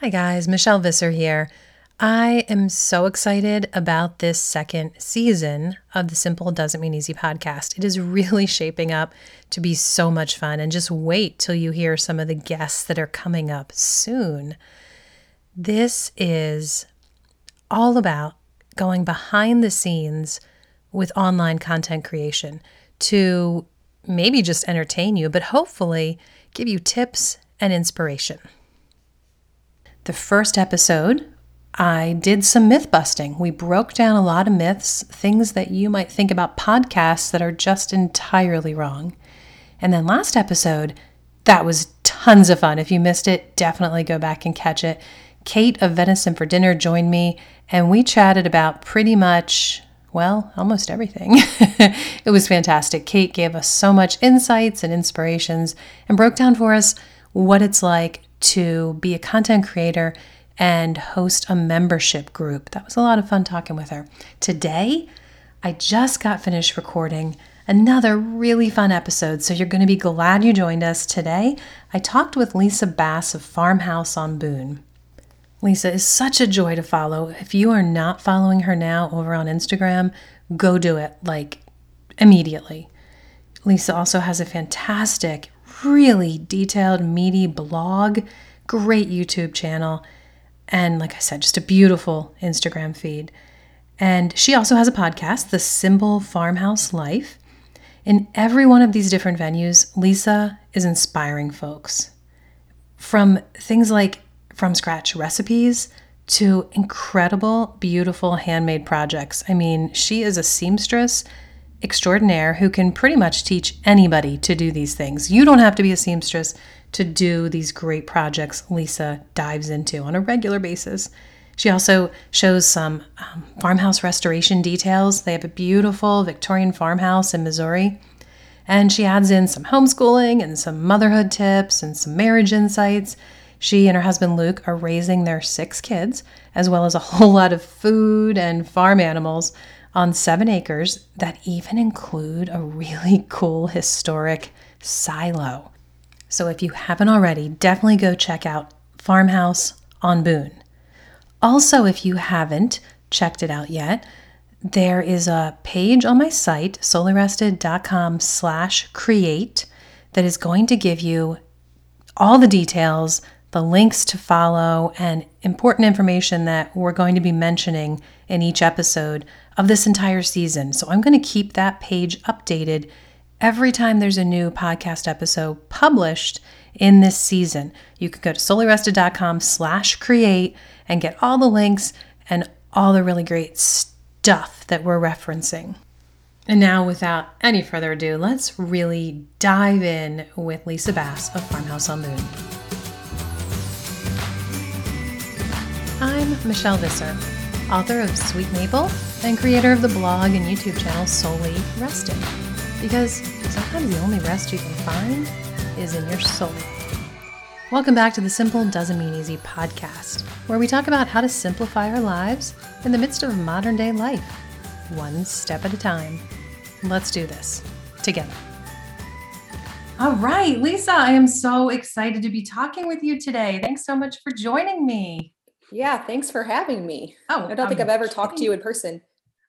Hi, guys. Michelle Visser here. I am so excited about this second season of the Simple Doesn't Mean Easy podcast. It is really shaping up to be so much fun. And just wait till you hear some of the guests that are coming up soon. This is all about going behind the scenes with online content creation to maybe just entertain you, but hopefully give you tips and inspiration. The first episode, I did some myth busting. We broke down a lot of myths, things that you might think about podcasts that are just entirely wrong. And then last episode, that was tons of fun. If you missed it, definitely go back and catch it. Kate of Venison for Dinner joined me, and we chatted about pretty much, well, almost everything. it was fantastic. Kate gave us so much insights and inspirations and broke down for us what it's like to be a content creator and host a membership group. That was a lot of fun talking with her. Today, I just got finished recording another really fun episode, so you're going to be glad you joined us today. I talked with Lisa Bass of Farmhouse on Boone. Lisa is such a joy to follow. If you are not following her now over on Instagram, go do it like immediately. Lisa also has a fantastic really detailed, meaty blog, great YouTube channel, and like I said, just a beautiful Instagram feed. And she also has a podcast, The Simple Farmhouse Life. In every one of these different venues, Lisa is inspiring folks. From things like from scratch recipes to incredible, beautiful handmade projects. I mean, she is a seamstress extraordinaire who can pretty much teach anybody to do these things. You don't have to be a seamstress to do these great projects Lisa dives into on a regular basis. She also shows some um, farmhouse restoration details. They have a beautiful Victorian farmhouse in Missouri. And she adds in some homeschooling and some motherhood tips and some marriage insights. She and her husband Luke are raising their six kids, as well as a whole lot of food and farm animals on seven acres that even include a really cool historic silo. So if you haven't already, definitely go check out Farmhouse on Boone. Also, if you haven't checked it out yet, there is a page on my site, soulyrested.com slash create, that is going to give you all the details, the links to follow, and important information that we're going to be mentioning in each episode of this entire season. So I'm going to keep that page updated every time there's a new podcast episode published in this season. You can go to soulyrested.com slash create and get all the links and all the really great stuff that we're referencing. And now, without any further ado, let's really dive in with Lisa Bass of Farmhouse on Boone. I'm Michelle Visser, author of Sweet Maple and creator of the blog and YouTube channel Souly Rested. Because sometimes the only rest you can find is in your soul. Welcome back to the Simple Doesn't Mean Easy podcast, where we talk about how to simplify our lives in the midst of modern day life, one step at a time. Let's do this together. All right, Lisa, I am so excited to be talking with you today. Thanks so much for joining me. Yeah, thanks for having me. Oh, I don't think I've ever talked to you in person.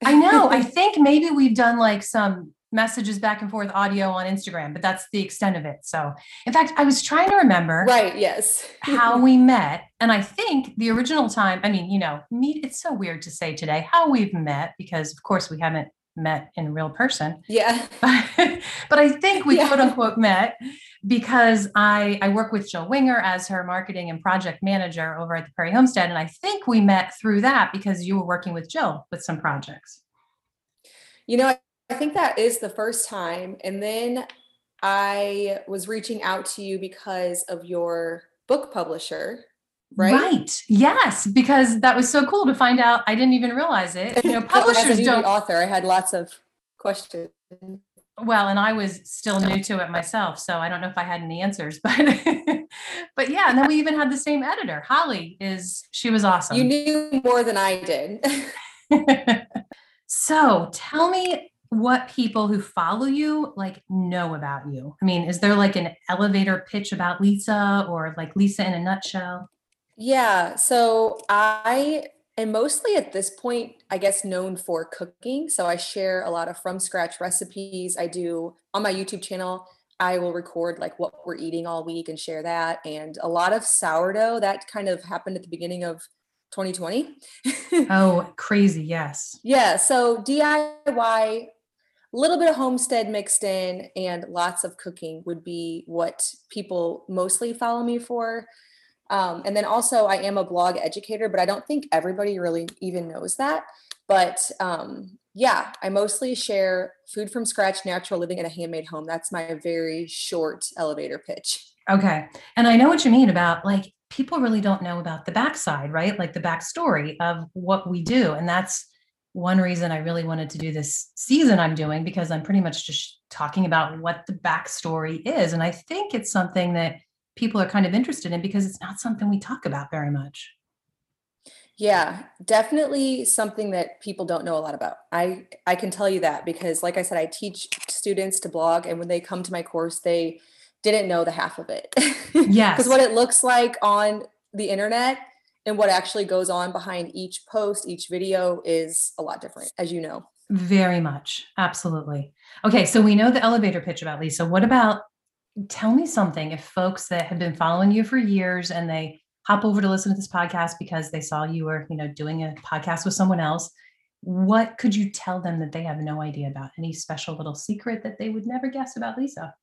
I know. I think maybe we've done like some messages back and forth audio on Instagram, but that's the extent of it. So, in fact, I was trying to remember right, yes, how we met, and I think the original time, I mean, you know, meet it's so weird to say today how we've met because of course we haven't met in real person. Yeah. but I think we yeah. quote unquote met because I, I work with Jill Winger as her marketing and project manager over at the Prairie Homestead. And I think we met through that because you were working with Jill with some projects. You know, I think that is the first time. And then I was reaching out to you because of your book publisher. Right? right. Yes, because that was so cool to find out. I didn't even realize it. You know, publishers don't. Author, I had lots of questions well and i was still new to it myself so i don't know if i had any answers but but yeah and then we even had the same editor. Holly is she was awesome. you knew more than i did. So tell me what people who follow you like know about you. I mean is there like an elevator pitch about lisa or like lisa in a nutshell? Yeah. So I am mostly at this point, I guess, known for cooking. So I share a lot of from scratch recipes. I do on my YouTube channel. I will record like what we're eating all week and share that. And a lot of sourdough that kind of happened at the beginning of 2020. oh, crazy. Yes. Yeah. So DIY, a little bit of homestead mixed in, and lots of cooking would be what people mostly follow me for. Um, and then also, I am a blog educator, but I don't think everybody really even knows that. But um, yeah, I mostly share food from scratch, natural living in a handmade home. That's my very short elevator pitch. Okay. And I know what you mean about like people really don't know about the backside, right? Like the backstory of what we do. And that's one reason I really wanted to do this season I'm doing because I'm pretty much just talking about what the backstory is. And I think it's something that people are kind of interested in because it's not something we talk about very much. Yeah, definitely something that people don't know a lot about. I I can tell you that because like I said I teach students to blog and when they come to my course they didn't know the half of it. Yes. Cuz what it looks like on the internet and what actually goes on behind each post, each video is a lot different as you know. Very much. Absolutely. Okay, so we know the elevator pitch about Lisa. What about tell me something if folks that have been following you for years and they hop over to listen to this podcast because they saw you were, you know, doing a podcast with someone else, what could you tell them that they have no idea about? Any special little secret that they would never guess about Lisa?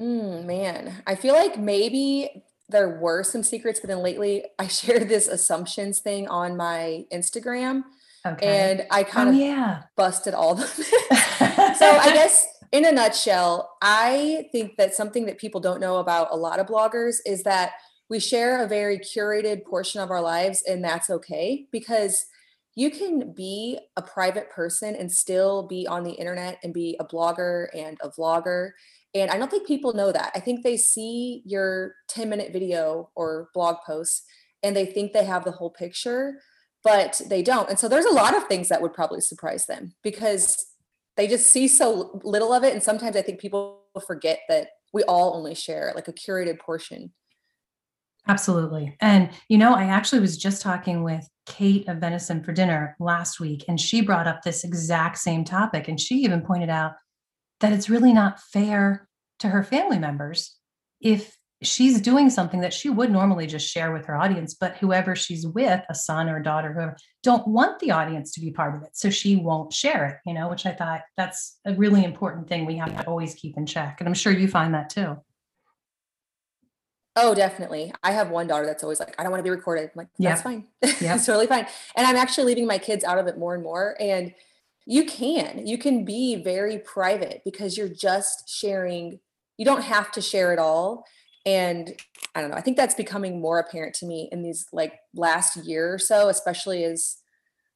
Mm, man, I feel like maybe there were some secrets, but then lately I shared this assumptions thing on my Instagram. Okay. And I kind oh, of yeah. busted all of them. so I guess in a nutshell, I think that something that people don't know about a lot of bloggers is that we share a very curated portion of our lives, and that's okay because you can be a private person and still be on the internet and be a blogger and a vlogger. And I don't think people know that. I think they see your 10 minute video or blog post and they think they have the whole picture, but they don't. And so there's a lot of things that would probably surprise them because they just see so little of it and sometimes i think people forget that we all only share like a curated portion. Absolutely. And you know i actually was just talking with kate of venison for dinner last week and she brought up this exact same topic and she even pointed out that it's really not fair to her family members if she's doing something that she would normally just share with her audience, but whoever she's with, a son or daughter, whoever, don't want the audience to be part of it. So she won't share it, you know, which I thought that's a really important thing we have to always keep in check. And I'm sure you find that too. Oh, definitely. I have one daughter that's always like, I don't want to be recorded. I'm like, that's yeah. fine. Yeah. it's totally fine. And I'm actually leaving my kids out of it more and more. And you can, you can be very private because you're just sharing, you don't have to share it all and i don't know i think that's becoming more apparent to me in these like last year or so especially as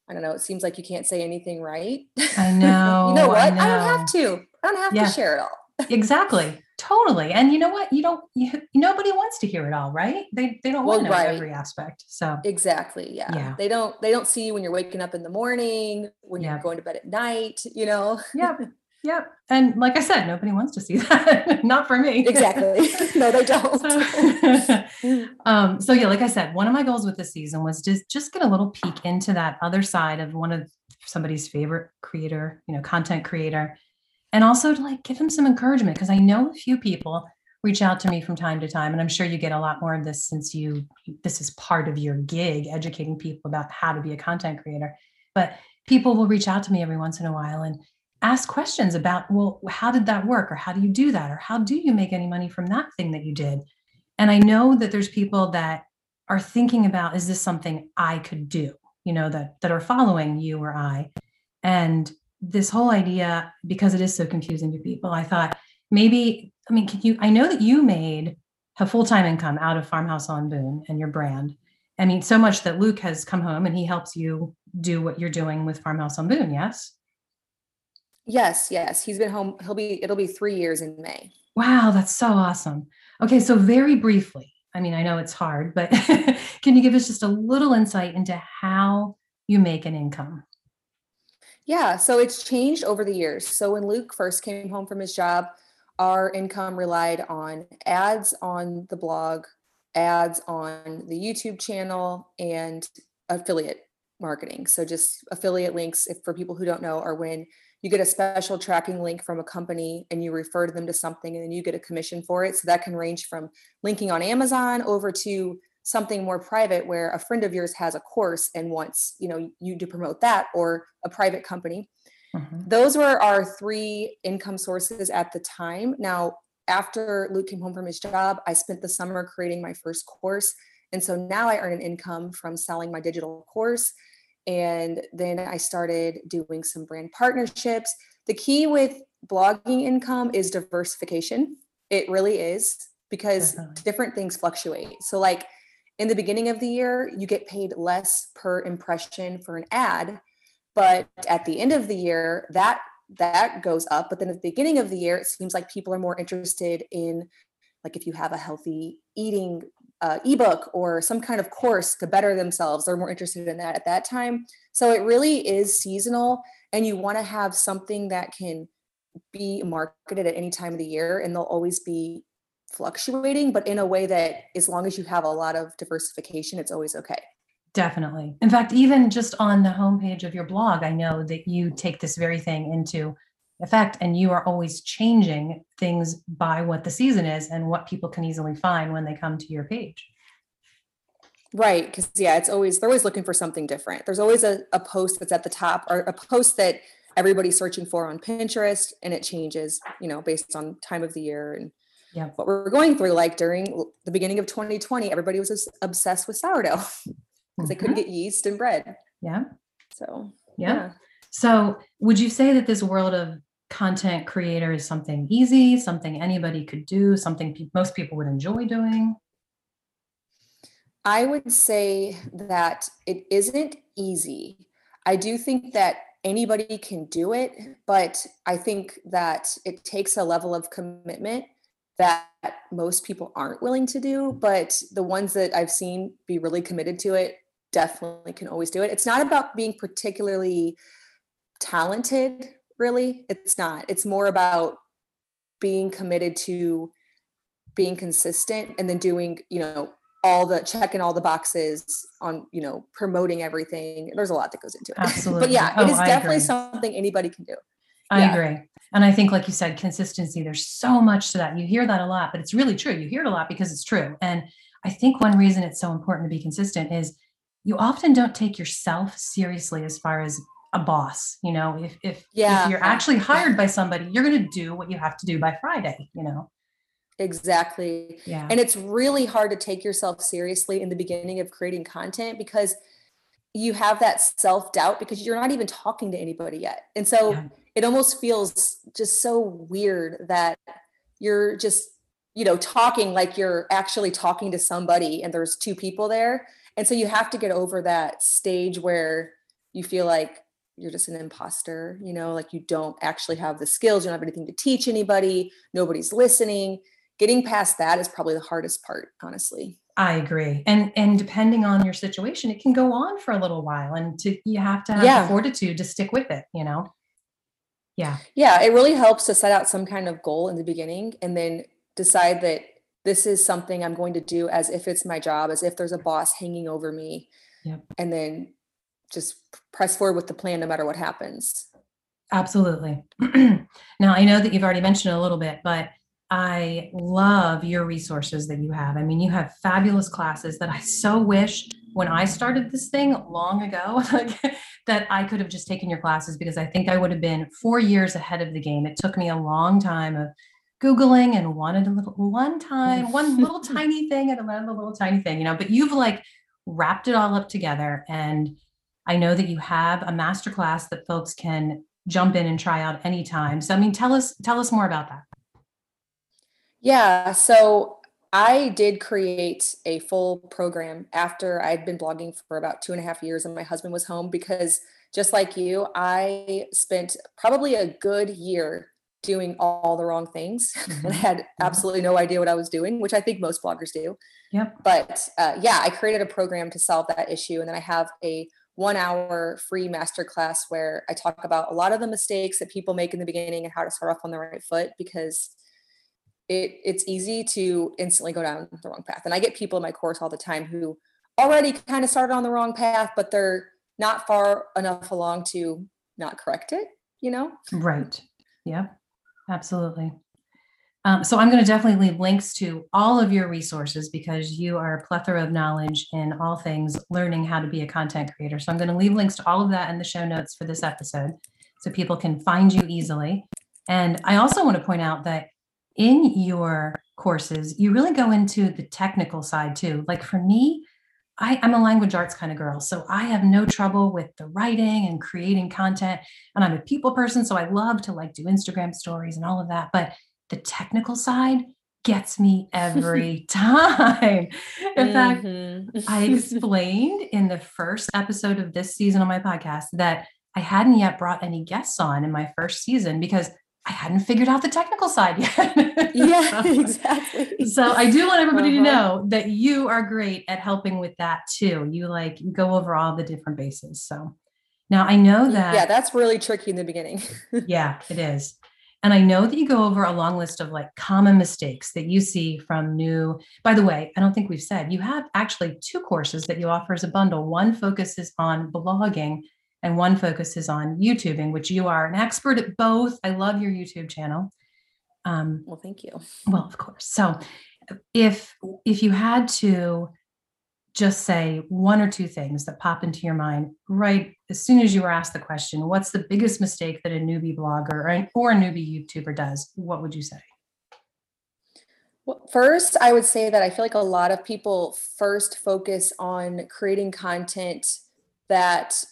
i don't know it seems like you can't say anything right. I know you know what? I, know. I, don't have to. I don't have yeah. to share it all. Exactly. Totally. And you know what? You don't you, nobody wants to hear it all right? They they don't well, want to know right. every aspect so. Exactly yeah. yeah. They don't they don't see you when you're waking up in the morning when you're going to bed at night you know? Yeah Yep. And like I said, nobody wants to see that. Not for me. Exactly. No, they don't. so, um, so yeah, like I said, one of my goals with this season was to just get a little peek into that other side of one of somebody's favorite creator, you know, content creator, and also to like give them some encouragement because I know a few people reach out to me from time to time and i'm sure you get a lot more of this since you this is part of your gig educating people about how to be a content creator but people will reach out to me every once in a while and ask questions about, well, how did that work? Or how do you do that? Or how do you make any money from that thing that you did? And I know that there's people that are thinking about, is this something I could do? You know, that that are following you or I. And this whole idea, because it is so confusing to people, I thought maybe, I mean, can you, I know that you made a full-time income out of Farmhouse on Boone and your brand. I mean, so much that Luke has come home and he helps you do what you're doing with Farmhouse on Boone, yes? Yes, yes. He's been home. He'll be, it'll be three years in May. Wow, that's so awesome. Okay, so very briefly, I mean, I know it's hard, but can you give us just a little insight into how you make an income? Yeah, so it's changed over the years. So when Luke first came home from his job, our income relied on ads on the blog ads on the YouTube channel and affiliate marketing. So just affiliate links, if for people who don't know, are when you get a special tracking link from a company and you refer them to something and then you get a commission for it. So that can range from linking on Amazon over to something more private where a friend of yours has a course and wants, you know, you to promote that or a private company. Mm-hmm. Those were our three income sources at the time. Now, after Luke came home from his job, I spent the summer creating my first course. And so now I earn an income from selling my digital course. And then I started doing some brand partnerships. The key with blogging income is diversification. It really is because Definitely. different things fluctuate. So, like in the beginning of the year, you get paid less per impression for an ad. But at the end of the year, that that goes up. But then at the beginning of the year, it seems like people are more interested in like if you have a healthy eating uh, ebook or some kind of course to better themselves, they're more interested in that at that time. So it really is seasonal, and you want to have something that can be marketed at any time of the year, and they'll always be fluctuating, but in a way that as long as you have a lot of diversification, it's always okay. Definitely. In fact, even just on the homepage of your blog, I know that you take this very thing into effect and you are always changing things by what the season is and what people can easily find when they come to your page. Right. Because, yeah, it's always, they're always looking for something different. There's always a, a post that's at the top or a post that everybody's searching for on Pinterest and it changes, you know, based on time of the year and yeah. what we're going through. Like during the beginning of 2020, everybody was obsessed with sourdough. because mm-hmm. they couldn't mm-hmm. get yeast and bread. Yeah. So, yeah. yeah. So, would you say that this world of content creator is something easy, something anybody could do, something pe- most people would enjoy doing? I would say that it isn't easy. I do think that anybody can do it, but I think that it takes a level of commitment that most people aren't willing to do. But the ones that I've seen be really committed to it definitely can always do it. It's not about being particularly talented, really. It's not. It's more about being committed to being consistent and then doing, you know, all the checking all the boxes on, you know, promoting everything. There's a lot that goes into it. Absolutely. but yeah, oh, it is I definitely agree. something anybody can do. I yeah. agree. And I think, like you said, consistency, there's so much to that. You hear that a lot, but it's really true. You hear it a lot because it's true. And I think one reason it's so important to be consistent is you often don't take yourself seriously as far as a boss you know? If if, yeah. if you're actually hired by somebody you're going to do what you have to do by friday you know? Exactly. Yeah. And it's really hard to take yourself seriously in the beginning of creating content because you have that self-doubt because you're not even talking to anybody yet. And so yeah. it almost feels just so weird that you're just you know talking like you're actually talking to somebody and there's two people there. And so you have to get over that stage where you feel like you're just an imposter, you know, like you don't actually have the skills, you don't have anything to teach anybody, nobody's listening. Getting past that is probably the hardest part, honestly. I agree. And and depending on your situation, it can go on for a little while and to you have to have yeah. the fortitude to stick with it, you know. Yeah. Yeah, it really helps to set out some kind of goal in the beginning and then decide that this is something I'm going to do as if it's my job, as if there's a boss hanging over me. Yep. And then just press forward with the plan no matter what happens. Absolutely. now, I know that you've already mentioned a little bit, but I love your resources that you have. I mean, you have fabulous classes that I so wish when I started this thing long ago like, that I could have just taken your classes because I think I would have been four years ahead of the game. It took me a long time of googling and wanted a little one time one little tiny thing and another little tiny thing you know but you've like wrapped it all up together and i know that you have a master class that folks can jump in and try out anytime so i mean tell us tell us more about that yeah so i did create a full program after i'd been blogging for about two and a half years and my husband was home because just like you i spent probably a good year doing all the wrong things mm-hmm. and I had absolutely no idea what I was doing, which I think most bloggers do. Yeah. But uh, yeah, I created a program to solve that issue. And then I have a one hour free masterclass where I talk about a lot of the mistakes that people make in the beginning and how to start off on the right foot because it it's easy to instantly go down the wrong path. And I get people in my course all the time who already kind of started on the wrong path, but they're not far enough along to not correct it, you know? Right. Yeah, absolutely. Um, so I'm going to definitely leave links to all of your resources because you are a plethora of knowledge in all things learning how to be a content creator. So I'm going to leave links to all of that in the show notes for this episode so people can find you easily. And I also want to point out that in your courses, you really go into the technical side too. Like for me, I, am a language arts kind of girl. So I have no trouble with the writing and creating content. And I'm a people person. So I love to like do Instagram stories and all of that. But the technical side gets me every time. In mm-hmm. fact, I explained in the first episode of this season on my podcast that I hadn't yet brought any guests on in my first season because I hadn't figured out the technical side yet. yeah, exactly. So I do want everybody uh-huh. to know that you are great at helping with that too. You like go over all the different bases. So now I know that. Yeah, that's really tricky in the beginning. yeah, it is. And I know that you go over a long list of like common mistakes that you see from new. By the way, I don't think we've said you have actually two courses that you offer as a bundle. One focuses on blogging and one focuses on YouTubing, which you are an expert at both. I love your YouTube channel. Um, well, thank you. Well, of course. So, if if you had to just say one or two things that pop into your mind right as soon as you were asked the question, what's the biggest mistake that a newbie blogger or, or a newbie YouTuber does? What would you say? Well, first, I would say that I feel like a lot of people first focus on creating content that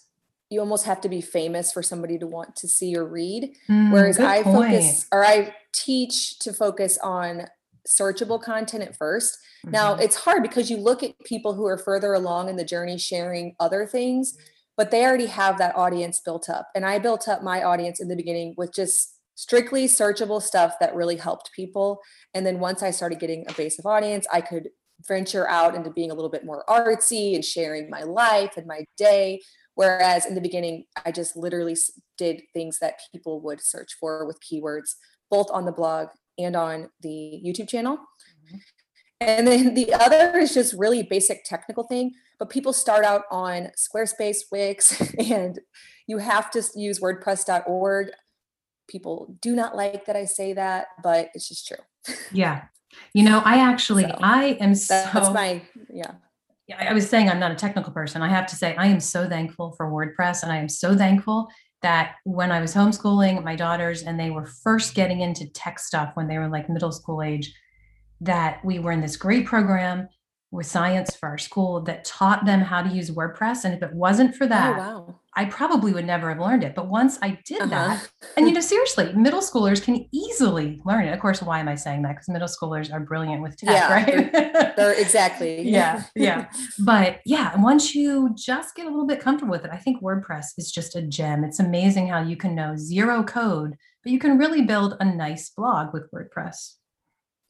you almost have to be famous for somebody to want to see or read. Mm, Whereas I point. focus or I teach to focus on searchable content at 1st mm-hmm. Now it's hard because you look at people who are further along in the journey sharing other things, but they already have that audience built up. And I built up my audience in the beginning with just strictly searchable stuff that really helped people. And then once I started getting a base of audience, I could venture out into being a little bit more artsy and sharing my life and my day Whereas in the beginning, I just literally did things that people would search for with keywords, both on the blog and on the YouTube channel. Mm-hmm. And then the other is just really basic technical thing, but people start out on Squarespace, Wix, and you have to use WordPress.org. People do not like that I say that, but it's just true. Yeah. You know, I actually, so, I am so. That's my, yeah. I was saying I'm not a technical person. I have to say I am so thankful for WordPress and I am so thankful that when I was homeschooling my daughters and they were first getting into tech stuff when they were like middle school age, that we were in this great program with science for our school that taught them how to use WordPress. And if it wasn't for oh, that, oh, wow. I probably would never have learned it. But once I did uh-huh. that, and you know, seriously, middle schoolers can easily learn it. Of course, why am I saying that? Because middle schoolers are brilliant with tech, yeah, right? they're, they're exactly. yeah, yeah. But yeah, once you just get a little bit comfortable with it, I think WordPress is just a gem. It's amazing how you can know zero code, but you can really build a nice blog with WordPress.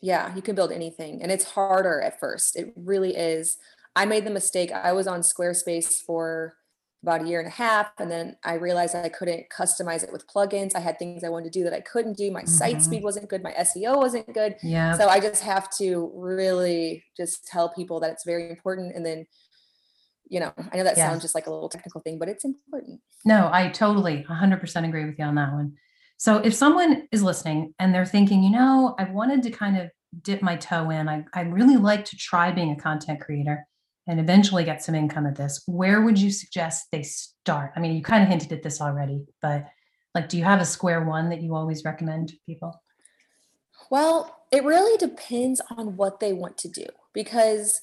Yeah, you can build anything. And it's harder at first. It really is. I made the mistake. I was on Squarespace for about a year and a half. And then I realized I couldn't customize it with plugins. I had things I wanted to do that I couldn't do. My mm-hmm. site speed wasn't good. My SEO wasn't good. Yeah. So I just have to really just tell people that it's very important. And then, you know, I know that yeah. sounds just like a little technical thing, but it's important. No, I totally 100% agree with you on that one. So if someone is listening and they're thinking, you know, I wanted to kind of dip my toe in, I, I really like to try being a content creator and eventually get some income at this, where would you suggest they start? I mean, you kind of hinted at this already, but like, do you have a square one that you always recommend people? Well, it really depends on what they want to do because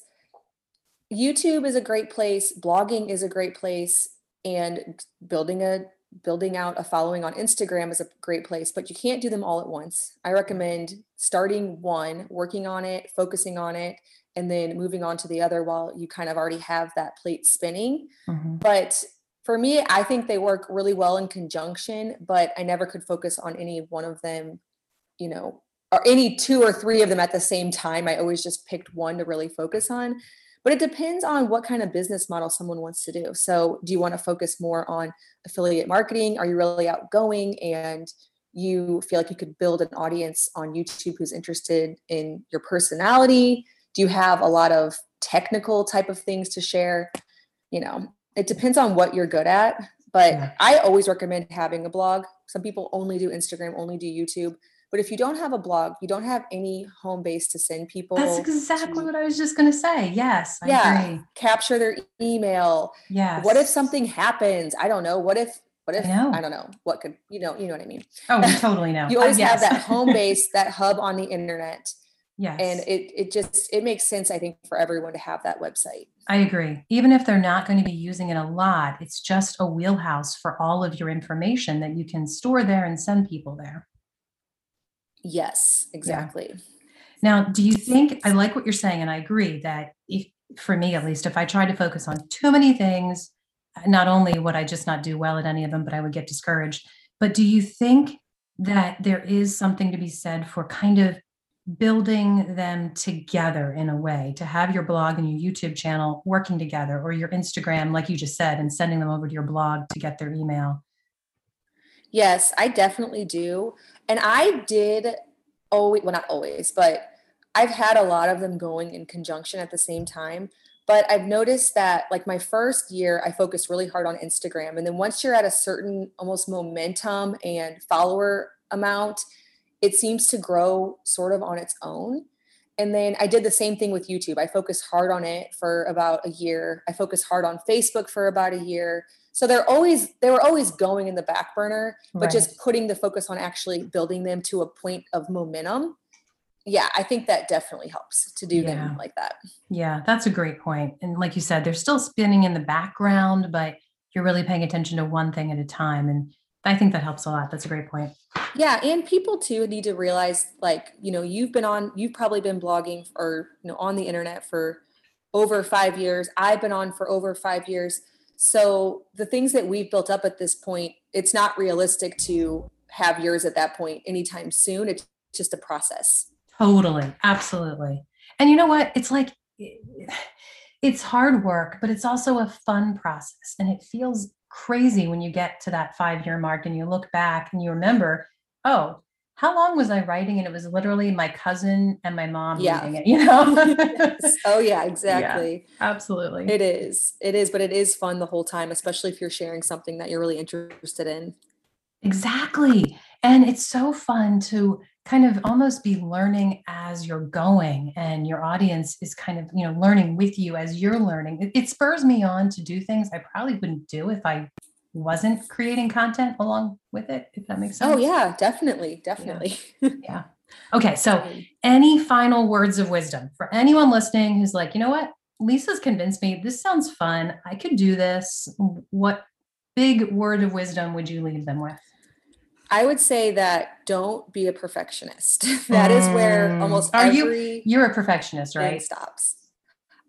YouTube is a great place, blogging is a great place, and building a building out a following on Instagram is a great place, but you can't do them all at once. I recommend starting one, working on it, focusing on it, and then moving on to the other while you kind of already have that plate spinning. Mm-hmm. But for me, I think they work really well in conjunction, but I never could focus on any one of them, you know, or any two or three of them at the same time. I always just picked one to really focus on but it depends on what kind of business model someone wants to do. So, do you want to focus more on affiliate marketing? Are you really outgoing and you feel like you could build an audience on YouTube who's interested in your personality? Do you have a lot of technical type of things to share? You know, it depends on what you're good at. But yeah. I always recommend having a blog. Some people only do Instagram, only do YouTube. But if you don't have a blog, you don't have any home base to send people. That's exactly to, what I was just going to say. Yes. I yeah. Agree. Capture their email. yeah What if something happens? I don't know. What if what if I, I, don't know what could you know you know what I mean? Oh, we totally know. you always uh, yes. have that home base, that hub on the internet. Yes. And it it just it makes sense, I think, for everyone to have that website. I agree. Even if they're not going to be using it a lot, it's just a wheelhouse for all of your information that you can store there and send people there. Yes, exactly. Yeah. Now, do you think I like what you're saying, and I agree that if for me at least, if I try to focus on too many things, not only would I just not do well at any of them, but I would get discouraged. But do you think that there is something to be said for kind of building them together in a way to have your blog and your YouTube channel working together or your Instagram, like you just said, and sending them over to your blog to get their email? Yes, I definitely do. And I did always, well, not always, but I've had a lot of them going in conjunction at the same time. But I've noticed that, like my first year, I focused really hard on Instagram. And then once you're at a certain almost momentum and follower amount, it seems to grow sort of on its own. And then I did the same thing with YouTube. I focused hard on it for about a year. I focused hard on Facebook for about a year. So they're always they were always going in the back burner, but right. just putting the focus on actually building them to a point of momentum. Yeah, I think that definitely helps to do yeah. them like that. Yeah, that's a great point. And like you said, they're still spinning in the background, but you're really paying attention to one thing at a time. And I think that helps a lot. That's a great point. Yeah, and people too need to realize like, you know, you've been on you've probably been blogging or, you know, on the internet for over 5 years. I've been on for over 5 years. So the things that we've built up at this point, it's not realistic to have yours at that point anytime soon. It's just a process. Totally. Absolutely. And you know what? It's like it's hard work, but it's also a fun process and it feels crazy when you get to that five year mark and you look back and you remember, oh, how long was I writing? And it was literally my cousin and my mom yeah. reading it, you know? yes. Oh, yeah, exactly. Yeah, absolutely. It is. It is, but it is fun the whole time, especially if you're sharing something that you're really interested in. Exactly. And it's so fun to kind of almost be learning as you're going and your audience is kind of you know learning with you as you're learning. It, it, spurs me on to do things i probably wouldn't do if i wasn't creating content along with it if that makes oh, sense. oh yeah definitely definitely. Yeah, yeah. okay so um, any final words of wisdom for anyone listening who's like you know what? Lisa's convinced me. This sounds fun. I could do this. What big word of wisdom would you leave them with I would say that don't be a perfectionist. that mm. is where mm. almost Are every you you're a perfectionist, right? Stops.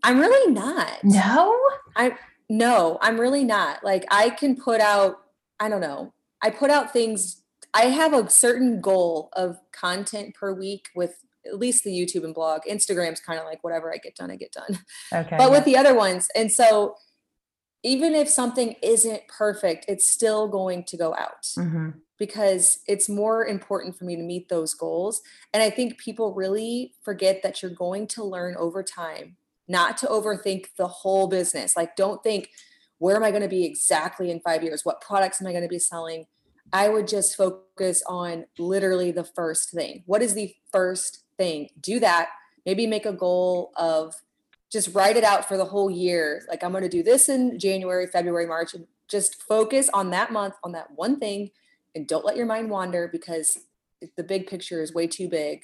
I'm really not. No? I no, I'm really not. Like I can put out, I don't know. I put out things I have a certain goal of content per week with at least the YouTube and blog. Instagram's kind of like whatever I get done, I get done. Okay. But with the other ones, and so even if something isn't perfect, it's still going to go out. Mm-hmm because it's more important for me to meet those goals. And I think people really forget that you're going to learn over time, not to overthink the whole business. Like, don't think, where am I going to be exactly in five years? What products am I going to be selling? I would just focus on literally the first thing. What is the first thing? Do that. Maybe make a goal of just write it out for the whole year. Like, I'm going to do this in January, February, March, and just focus on that month, on that one thing and don't let your mind wander because the big picture is way too big.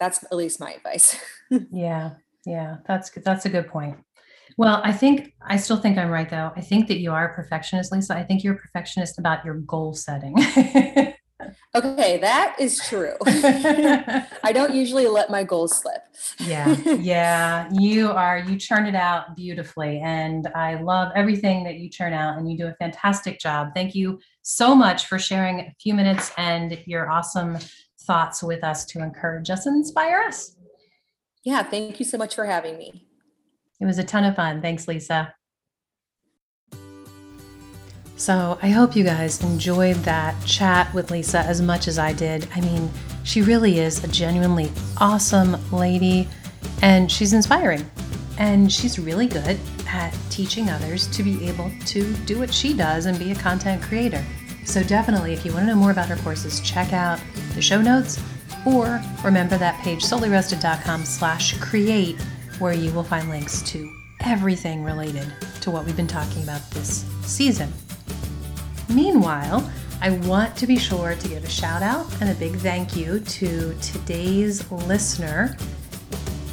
That's at least my advice. yeah. Yeah. That's that's a good point. Well, I think I still think I'm right though. I think that you are a perfectionist, Lisa. I think you're a perfectionist about your goal setting. okay, that is true. I don't usually let my goals slip. yeah. Yeah. You are you churn it out beautifully and I love everything that you churn out and you do a fantastic job. Thank you so much for sharing a few minutes and your awesome thoughts with us to encourage us and inspire us. Yeah, thank you so much for having me. It was a ton of fun. Thanks, Lisa. So I hope you guys enjoyed that chat with Lisa as much as I did. I mean, she really is a genuinely awesome lady and she's inspiring. And she's really good at teaching others to be able to do what she does and be a content creator. So definitely, if you want to know more about her courses, check out the show notes or remember that page soulyrested.com slash create where you will find links to everything related to what we've been talking about this season. Meanwhile, I want to be sure to give a shout out and a big thank you to today's listener.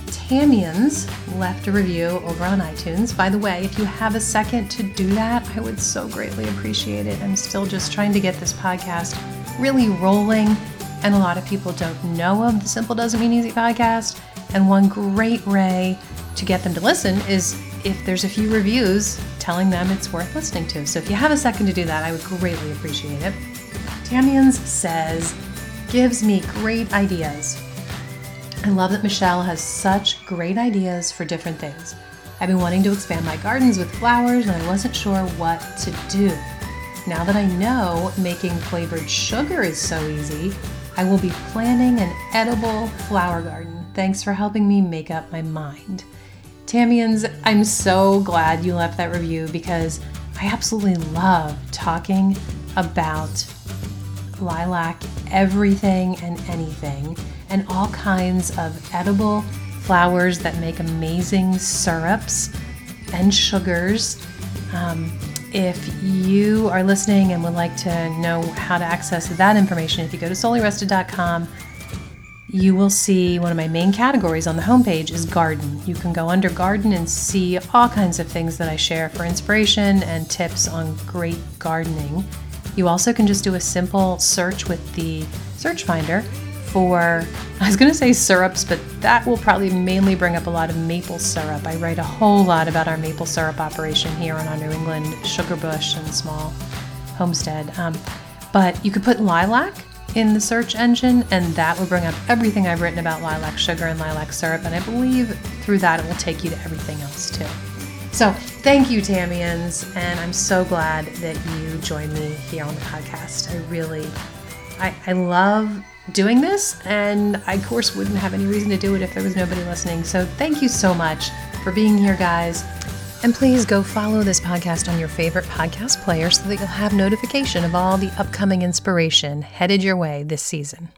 Tamians left a review over on iTunes. By the way, if you have a second to do that, I would so greatly appreciate it. I'm still just trying to get this podcast really rolling, and a lot of people don't know of the Simple Doesn't Mean Easy podcast. And one great way to get them to listen is if there's a few reviews telling them it's worth listening to. So if you have a second to do that, I would greatly appreciate it. Tamians says, gives me great ideas. I love that Michelle has such great ideas for different things. I've been wanting to expand my gardens with flowers and I wasn't sure what to do. Now that I know making flavored sugar is so easy, I will be planning an edible flower garden. Thanks for helping me make up my mind. Tamians, I'm so glad you left that review because I absolutely love talking about lilac, everything and anything, and all kinds of edible flowers that make amazing syrups and sugars. Um, if you are listening and would like to know how to access that information, if you go to soulyrested.com you will see one of my main categories on the homepage is garden. You can go under garden and see all kinds of things that I share for inspiration and tips on great gardening. You also can just do a simple search with the search finder for, I was going to say syrups, but that will probably mainly bring up a lot of maple syrup. I write a whole lot about our maple syrup operation here on our New England sugar bush and small homestead. Um, but you could put lilac in the search engine, and that will bring up everything I've written about lilac sugar and lilac syrup. And I believe through that it will take you to everything else too. So thank you, Tamians, and I'm so glad that you joined me here on the podcast. I really, I, I love doing this, and I, of course, wouldn't have any reason to do it if there was nobody listening. So thank you so much for being here, guys. And please go follow this podcast on your favorite podcast player so that you'll have notification of all the upcoming inspiration headed your way this season.